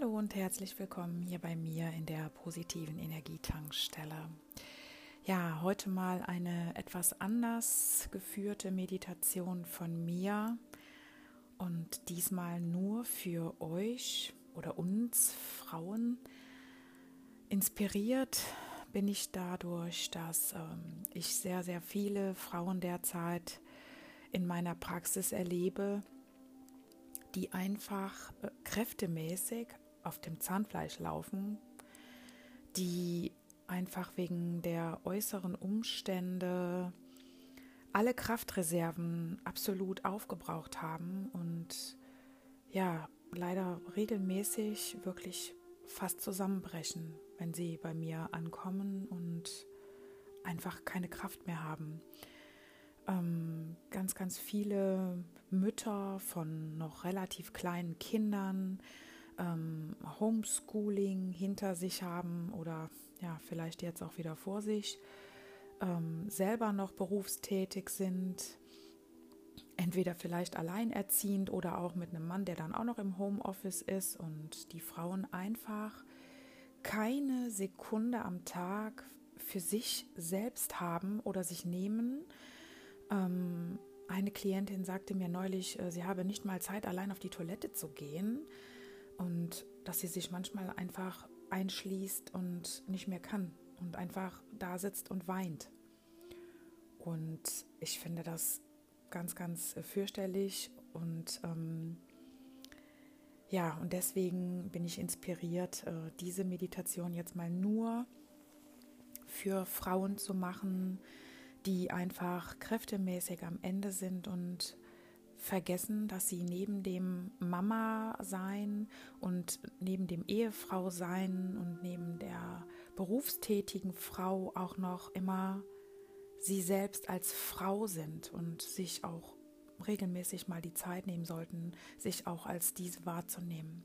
Hallo und herzlich willkommen hier bei mir in der positiven Energietankstelle. Ja, heute mal eine etwas anders geführte Meditation von mir und diesmal nur für euch oder uns Frauen. Inspiriert bin ich dadurch, dass ähm, ich sehr, sehr viele Frauen derzeit in meiner Praxis erlebe, die einfach äh, kräftemäßig auf dem Zahnfleisch laufen, die einfach wegen der äußeren Umstände alle Kraftreserven absolut aufgebraucht haben und ja, leider regelmäßig wirklich fast zusammenbrechen, wenn sie bei mir ankommen und einfach keine Kraft mehr haben. Ähm, ganz, ganz viele Mütter von noch relativ kleinen Kindern ähm, Homeschooling hinter sich haben oder ja, vielleicht jetzt auch wieder vor sich, ähm, selber noch berufstätig sind, entweder vielleicht alleinerziehend oder auch mit einem Mann, der dann auch noch im Homeoffice ist und die Frauen einfach keine Sekunde am Tag für sich selbst haben oder sich nehmen, ähm, eine Klientin sagte mir neulich, äh, sie habe nicht mal Zeit, allein auf die Toilette zu gehen und dass sie sich manchmal einfach einschließt und nicht mehr kann und einfach da sitzt und weint. Und ich finde das ganz, ganz fürchterlich und ähm, ja, und deswegen bin ich inspiriert, äh, diese Meditation jetzt mal nur für Frauen zu machen, die einfach kräftemäßig am Ende sind und vergessen, dass sie neben dem Mama sein und neben dem Ehefrau sein und neben der berufstätigen Frau auch noch immer sie selbst als Frau sind und sich auch regelmäßig mal die Zeit nehmen sollten, sich auch als diese wahrzunehmen.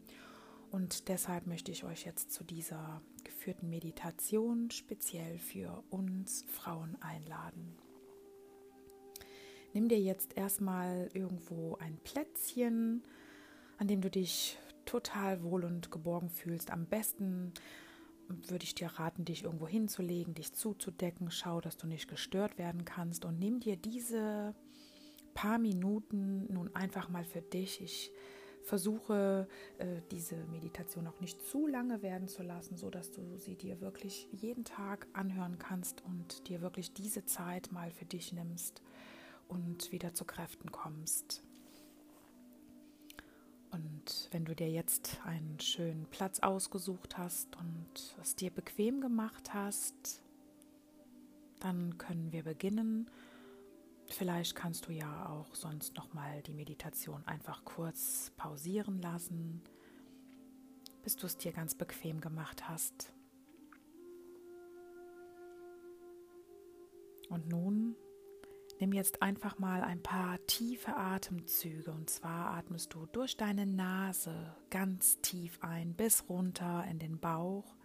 Und deshalb möchte ich euch jetzt zu dieser geführten Meditation speziell für uns Frauen einladen. Nimm dir jetzt erstmal irgendwo ein Plätzchen, an dem du dich total wohl und geborgen fühlst. Am besten würde ich dir raten, dich irgendwo hinzulegen, dich zuzudecken. Schau, dass du nicht gestört werden kannst und nimm dir diese paar Minuten nun einfach mal für dich. Ich versuche äh, diese Meditation auch nicht zu lange werden zu lassen, so dass du sie dir wirklich jeden Tag anhören kannst und dir wirklich diese Zeit mal für dich nimmst und wieder zu Kräften kommst. Und wenn du dir jetzt einen schönen Platz ausgesucht hast und es dir bequem gemacht hast, dann können wir beginnen Vielleicht kannst du ja auch sonst noch mal die Meditation einfach kurz pausieren lassen, bis du es dir ganz bequem gemacht hast. Und nun nimm jetzt einfach mal ein paar tiefe Atemzüge und zwar atmest du durch deine Nase ganz tief ein bis runter in den Bauch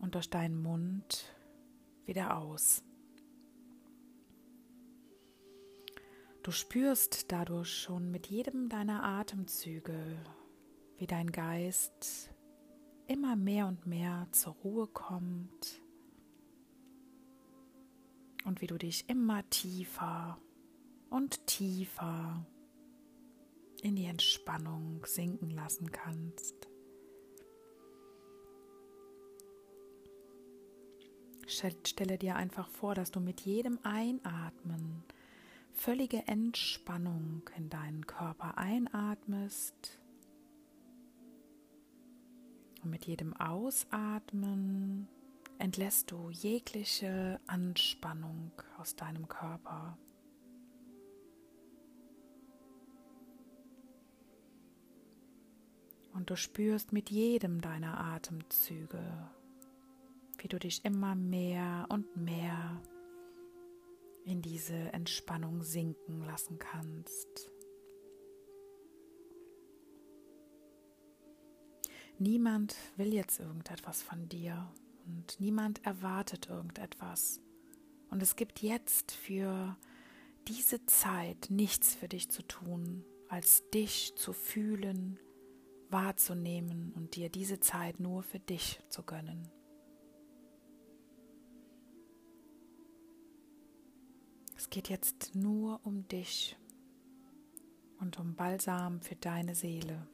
und durch deinen Mund wieder aus. Du spürst dadurch schon mit jedem deiner Atemzüge, wie dein Geist immer mehr und mehr zur Ruhe kommt und wie du dich immer tiefer und tiefer in die Entspannung sinken lassen kannst. Stelle dir einfach vor, dass du mit jedem Einatmen völlige Entspannung in deinen Körper einatmest und mit jedem Ausatmen entlässt du jegliche Anspannung aus deinem Körper. Und du spürst mit jedem deiner Atemzüge, wie du dich immer mehr und mehr in diese Entspannung sinken lassen kannst. Niemand will jetzt irgendetwas von dir und niemand erwartet irgendetwas. Und es gibt jetzt für diese Zeit nichts für dich zu tun, als dich zu fühlen, wahrzunehmen und dir diese Zeit nur für dich zu gönnen. Es geht jetzt nur um dich und um Balsam für deine Seele.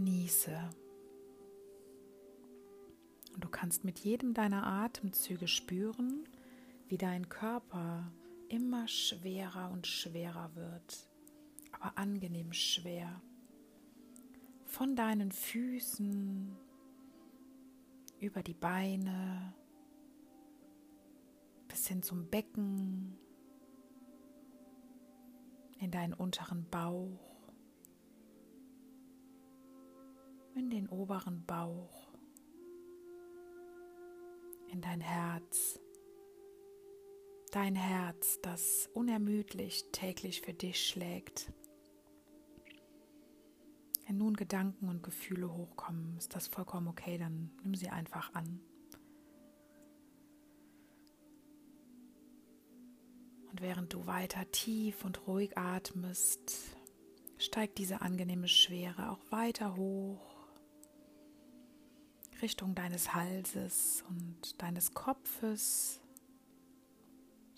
Genieße. Und du kannst mit jedem deiner Atemzüge spüren, wie dein Körper immer schwerer und schwerer wird, aber angenehm schwer. Von deinen Füßen über die Beine bis hin zum Becken, in deinen unteren Bauch, oberen Bauch, in dein Herz dein Herz, das unermüdlich täglich für dich schlägt. Wenn nun Gedanken und Gefühle hochkommen, ist das vollkommen okay, dann nimm sie einfach an. Und während du weiter tief und ruhig atmest, steigt diese angenehme Schwere auch weiter hoch Richtung deines Halses und deines Kopfes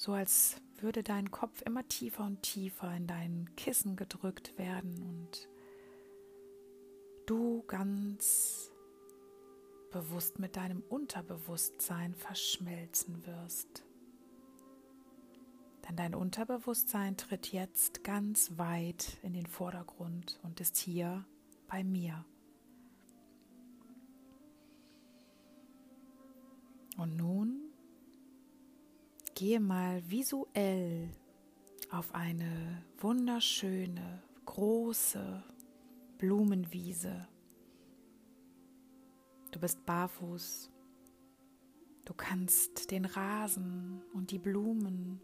so als würde dein Kopf immer tiefer und tiefer in dein Kissen gedrückt werden und du ganz bewusst mit deinem Unterbewusstsein verschmelzen wirst. Denn dein Unterbewusstsein tritt jetzt ganz weit in den Vordergrund und ist hier bei mir. Und nun gehe mal visuell auf eine wunderschöne, große Blumenwiese. Du bist barfuß. Du kannst den Rasen und die Blumen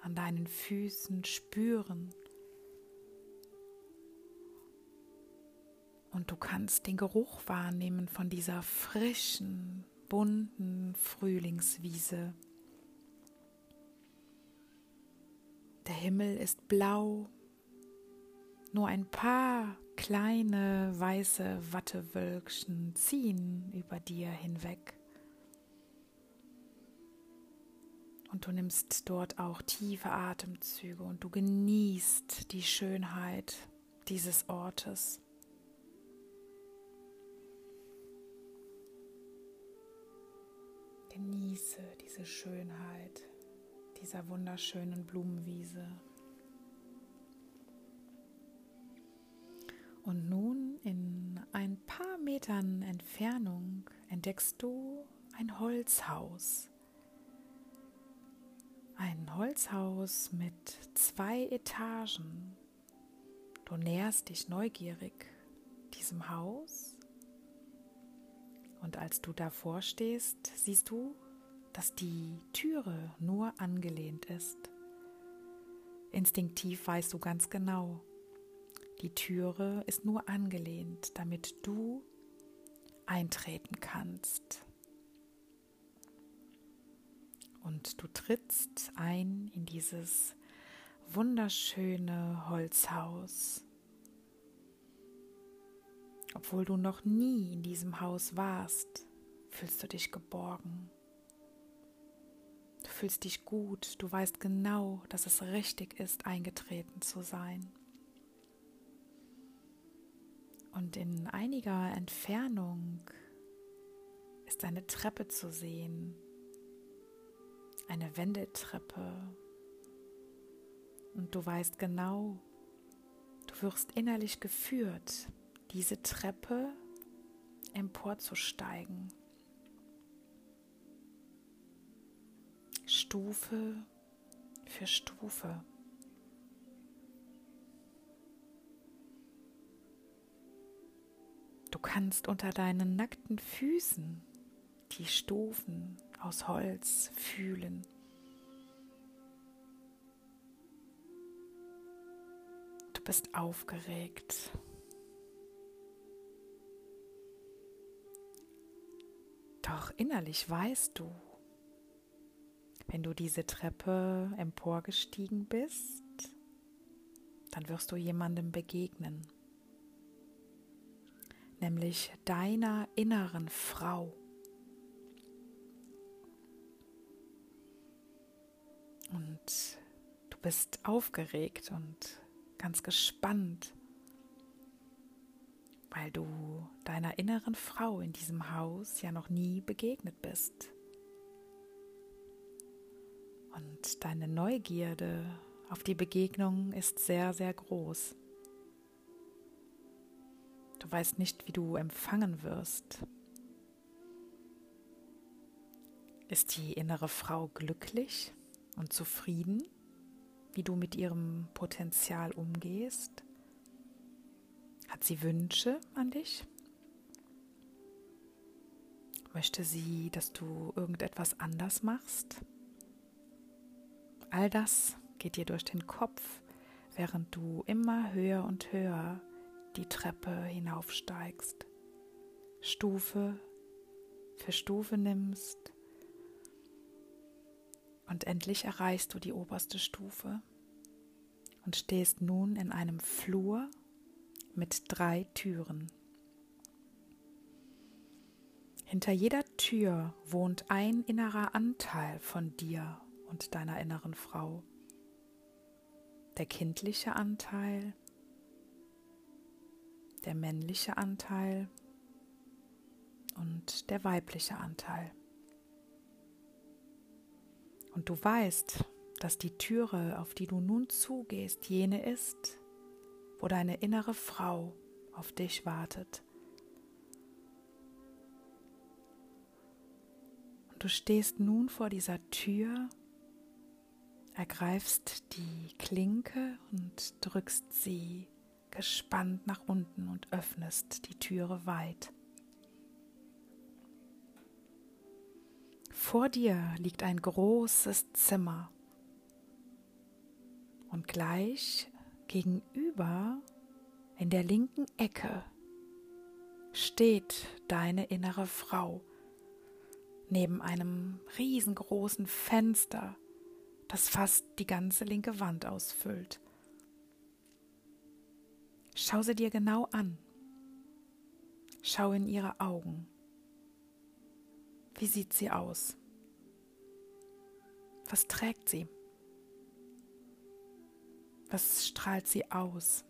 an deinen Füßen spüren. Und du kannst den Geruch wahrnehmen von dieser frischen, bunten Frühlingswiese. Der Himmel ist blau, nur ein paar kleine weiße Wattewölkchen ziehen über dir hinweg. Und du nimmst dort auch tiefe Atemzüge und du genießt die Schönheit dieses Ortes. Genieße diese Schönheit dieser wunderschönen Blumenwiese. Und nun in ein paar Metern Entfernung entdeckst du ein Holzhaus. Ein Holzhaus mit zwei Etagen. Du näherst dich neugierig diesem Haus und als du davor stehst, siehst du dass die Türe nur angelehnt ist. Instinktiv weißt du ganz genau, die Türe ist nur angelehnt, damit du eintreten kannst. Und du trittst ein in dieses wunderschöne Holzhaus. Obwohl du noch nie in diesem Haus warst, fühlst du dich geborgen fühlst dich gut, du weißt genau, dass es richtig ist, eingetreten zu sein. Und in einiger Entfernung ist eine Treppe zu sehen, eine Wendeltreppe. Und du weißt genau, du wirst innerlich geführt, diese Treppe emporzusteigen. Stufe für Stufe. Du kannst unter deinen nackten Füßen die Stufen aus Holz fühlen. Du bist aufgeregt. Doch innerlich weißt du, wenn du diese Treppe emporgestiegen bist, dann wirst du jemandem begegnen, nämlich deiner inneren Frau. Und du bist aufgeregt und ganz gespannt, weil du deiner inneren Frau in diesem Haus ja noch nie begegnet bist. Und deine Neugierde auf die Begegnung ist sehr, sehr groß. Du weißt nicht, wie du empfangen wirst. Ist die innere Frau glücklich und zufrieden, wie du mit ihrem Potenzial umgehst? Hat sie Wünsche an dich? Möchte sie, dass du irgendetwas anders machst? All das geht dir durch den Kopf, während du immer höher und höher die Treppe hinaufsteigst, Stufe für Stufe nimmst und endlich erreichst du die oberste Stufe und stehst nun in einem Flur mit drei Türen. Hinter jeder Tür wohnt ein innerer Anteil von dir und deiner inneren Frau der kindliche Anteil, der männliche Anteil und der weibliche Anteil. Und du weißt, dass die Türe, auf die du nun zugehst, jene ist, wo deine innere Frau auf dich wartet. Und du stehst nun vor dieser Tür ergreifst die Klinke und drückst sie gespannt nach unten und öffnest die Türe weit. Vor dir liegt ein großes Zimmer und gleich gegenüber in der linken Ecke steht deine innere Frau neben einem riesengroßen Fenster das fast die ganze linke Wand ausfüllt. Schau sie dir genau an. Schau in ihre Augen. Wie sieht sie aus? Was trägt sie? Was strahlt sie aus?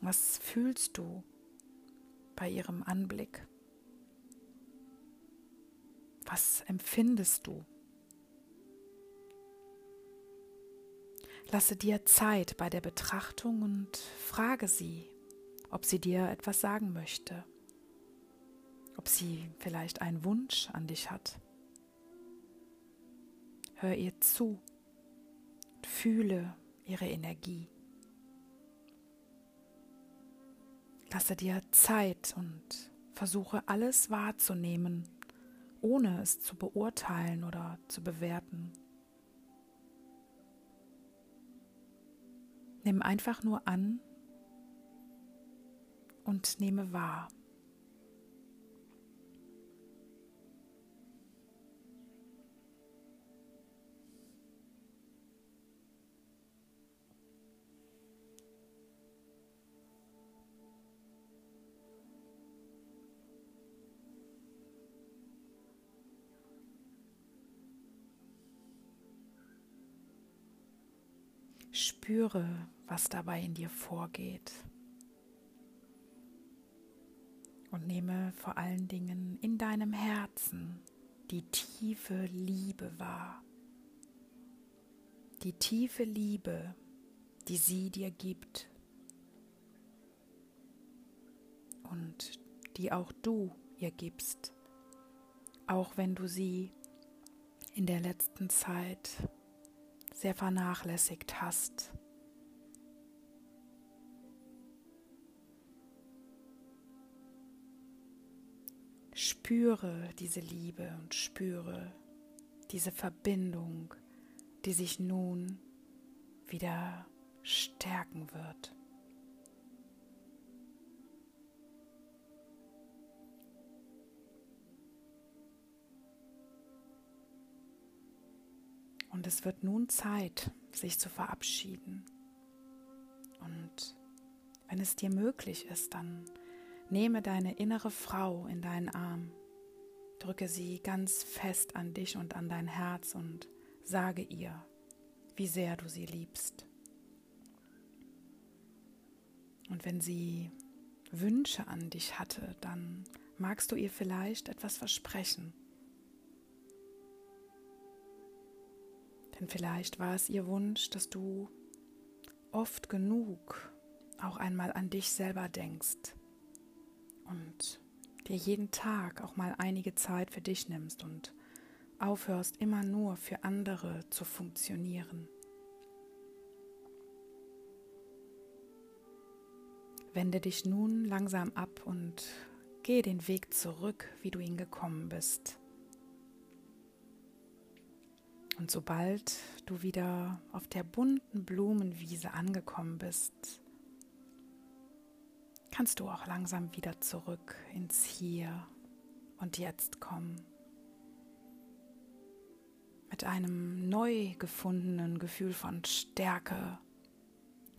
Was fühlst du bei ihrem Anblick? Was empfindest du? Lasse dir Zeit bei der Betrachtung und frage sie, ob sie dir etwas sagen möchte, ob sie vielleicht einen Wunsch an dich hat. Hör ihr zu fühle ihre Energie. Lasse dir Zeit und versuche alles wahrzunehmen, ohne es zu beurteilen oder zu bewerten. Nimm einfach nur an und nehme wahr. Spüre, was dabei in dir vorgeht. Und nehme vor allen Dingen in deinem Herzen die tiefe Liebe wahr. Die tiefe Liebe, die sie dir gibt. Und die auch du ihr gibst, auch wenn du sie in der letzten Zeit sehr vernachlässigt hast. Spüre diese Liebe und spüre diese Verbindung, die sich nun wieder stärken wird. Und es wird nun Zeit, sich zu verabschieden. Und wenn es dir möglich ist, dann nehme deine innere Frau in deinen Arm, drücke sie ganz fest an dich und an dein Herz und sage ihr, wie sehr du sie liebst. Und wenn sie Wünsche an dich hatte, dann magst du ihr vielleicht etwas versprechen. Denn vielleicht war es ihr Wunsch, dass du oft genug auch einmal an dich selber denkst und dir jeden Tag auch mal einige Zeit für dich nimmst und aufhörst immer nur für andere zu funktionieren. Wende dich nun langsam ab und gehe den Weg zurück, wie du ihn gekommen bist. Und sobald du wieder auf der bunten Blumenwiese angekommen bist, kannst du auch langsam wieder zurück ins Hier und Jetzt kommen. Mit einem neu gefundenen Gefühl von Stärke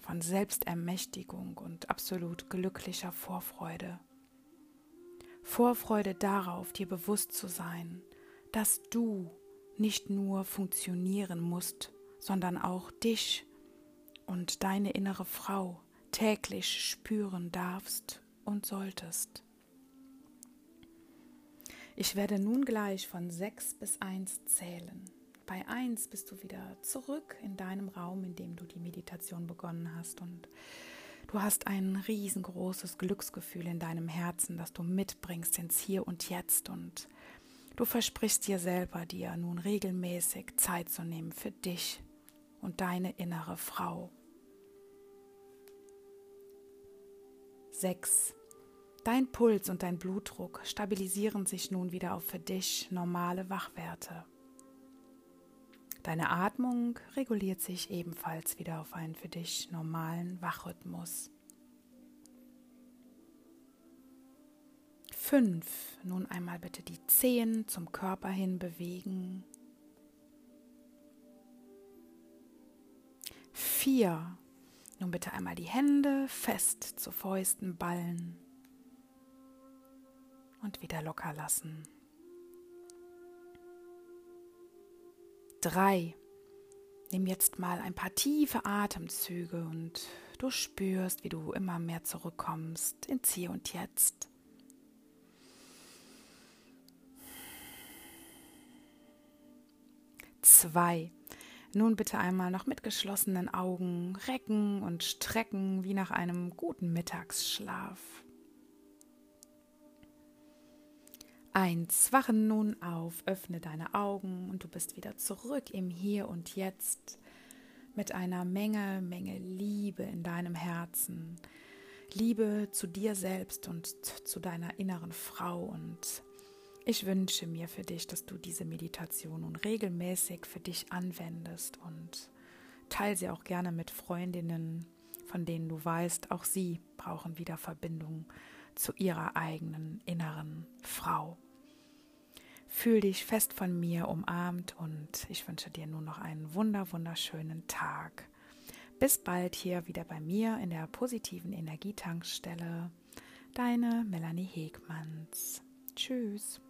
von Selbstermächtigung und absolut glücklicher Vorfreude. Vorfreude darauf, dir bewusst zu sein, dass du nicht nur funktionieren musst, sondern auch dich und deine innere Frau täglich spüren darfst und solltest. Ich werde nun gleich von sechs bis eins zählen. Bei 1 bist du wieder zurück in deinem Raum, in dem du die Meditation begonnen hast und du hast ein riesengroßes Glücksgefühl in deinem Herzen, das du mitbringst ins Hier und Jetzt und du versprichst dir selber, dir nun regelmäßig Zeit zu nehmen für dich und deine innere Frau. 6. Dein Puls und dein Blutdruck stabilisieren sich nun wieder auf für dich normale Wachwerte. Deine Atmung reguliert sich ebenfalls wieder auf einen für dich normalen Wachrhythmus. 5. Nun einmal bitte die Zehen zum Körper hin bewegen. 4. Nun bitte einmal die Hände fest zu Fäusten ballen und wieder locker lassen. drei. Nimm jetzt mal ein paar tiefe Atemzüge und du spürst, wie du immer mehr zurückkommst ins Hier und Jetzt. Zwei. Nun bitte einmal noch mit geschlossenen Augen recken und strecken wie nach einem guten Mittagsschlaf. Eins, wache nun auf, öffne deine Augen und du bist wieder zurück im Hier und Jetzt mit einer Menge, Menge Liebe in deinem Herzen. Liebe zu dir selbst und zu deiner inneren Frau. Und ich wünsche mir für dich, dass du diese Meditation nun regelmäßig für dich anwendest und teile sie auch gerne mit Freundinnen, von denen du weißt, auch sie brauchen wieder Verbindung zu ihrer eigenen inneren Frau. Fühl dich fest von mir umarmt und ich wünsche dir nun noch einen wunder wunderschönen Tag. Bis bald hier wieder bei mir in der positiven Energietankstelle. Deine Melanie Hegmanns. Tschüss.